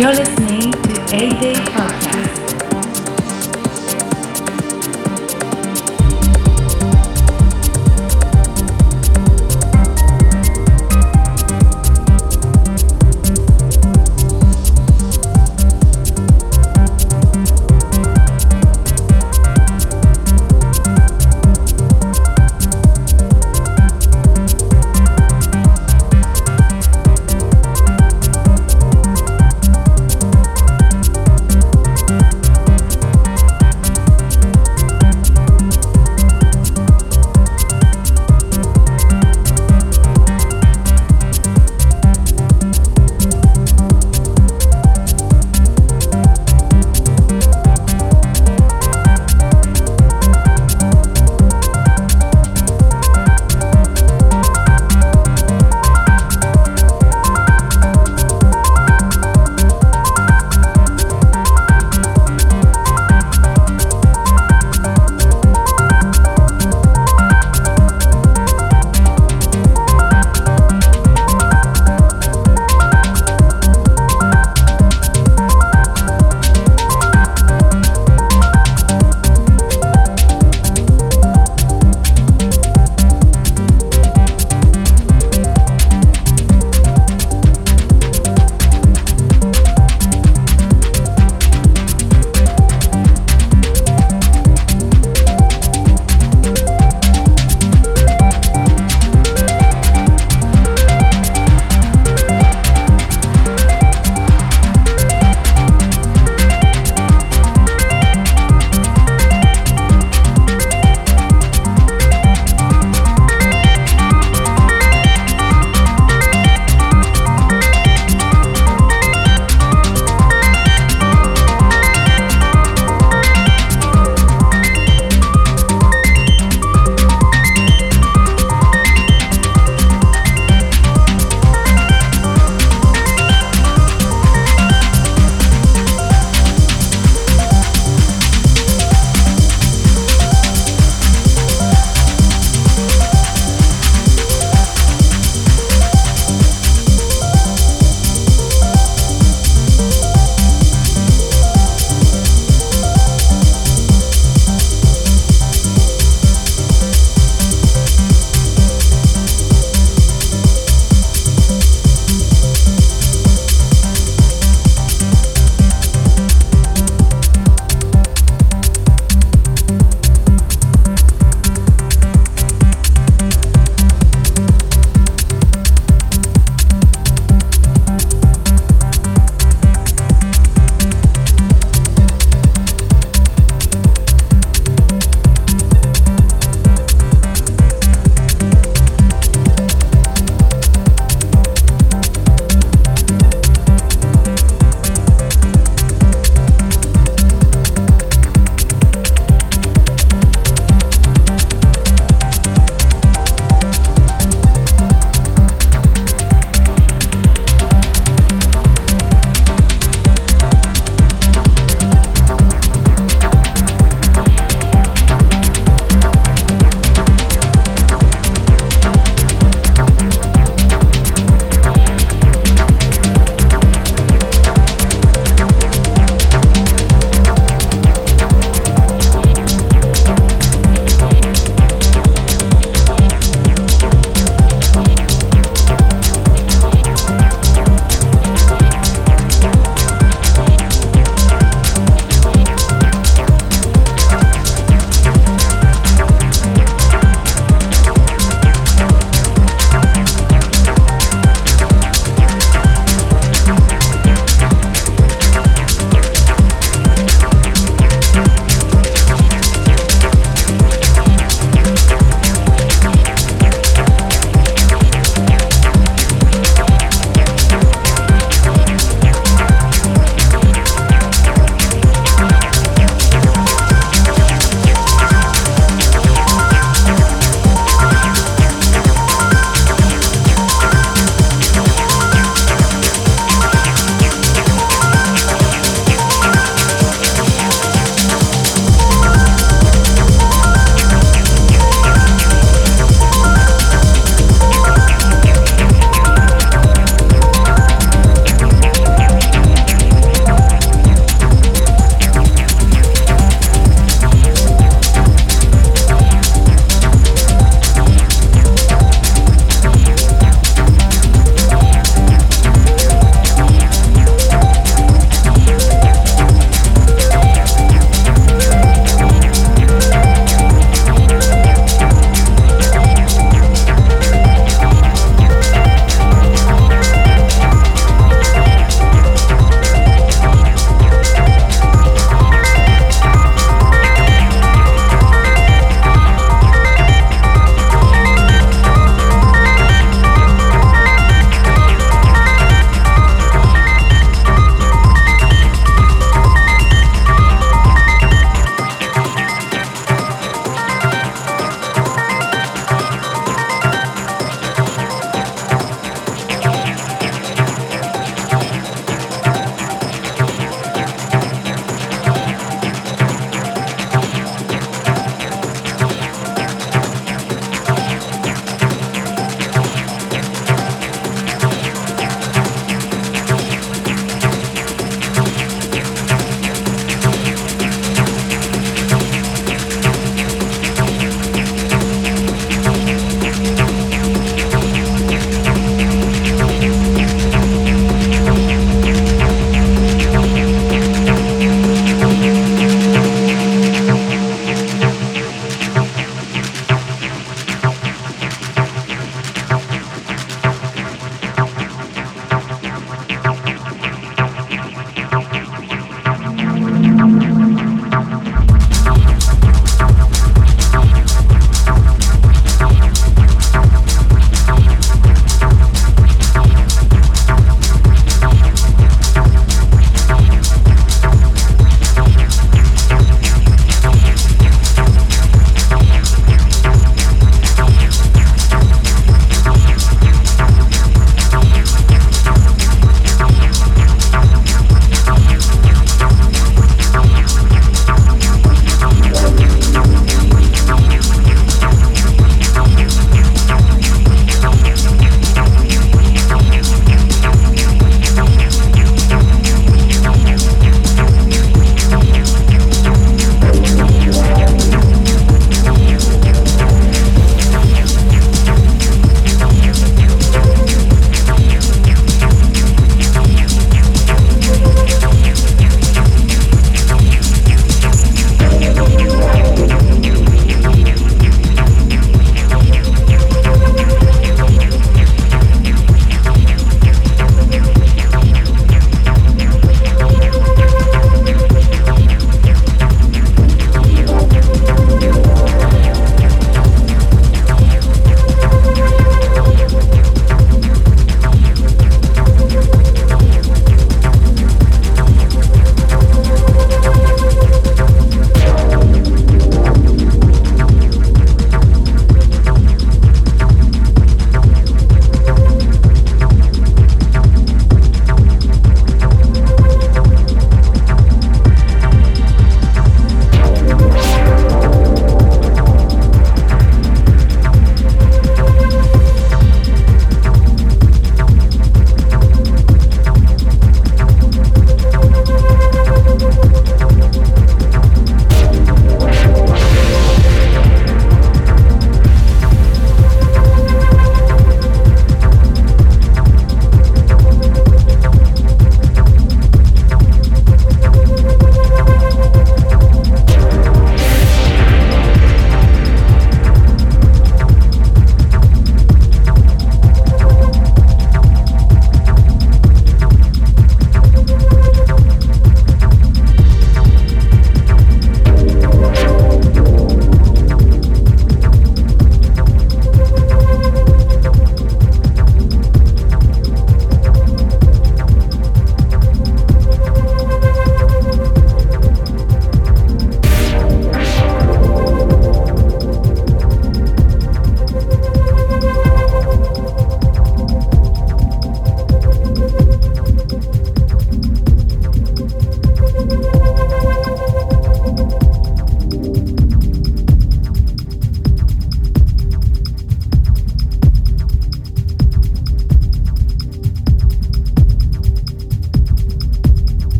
You're listening to 8 Day Podcast.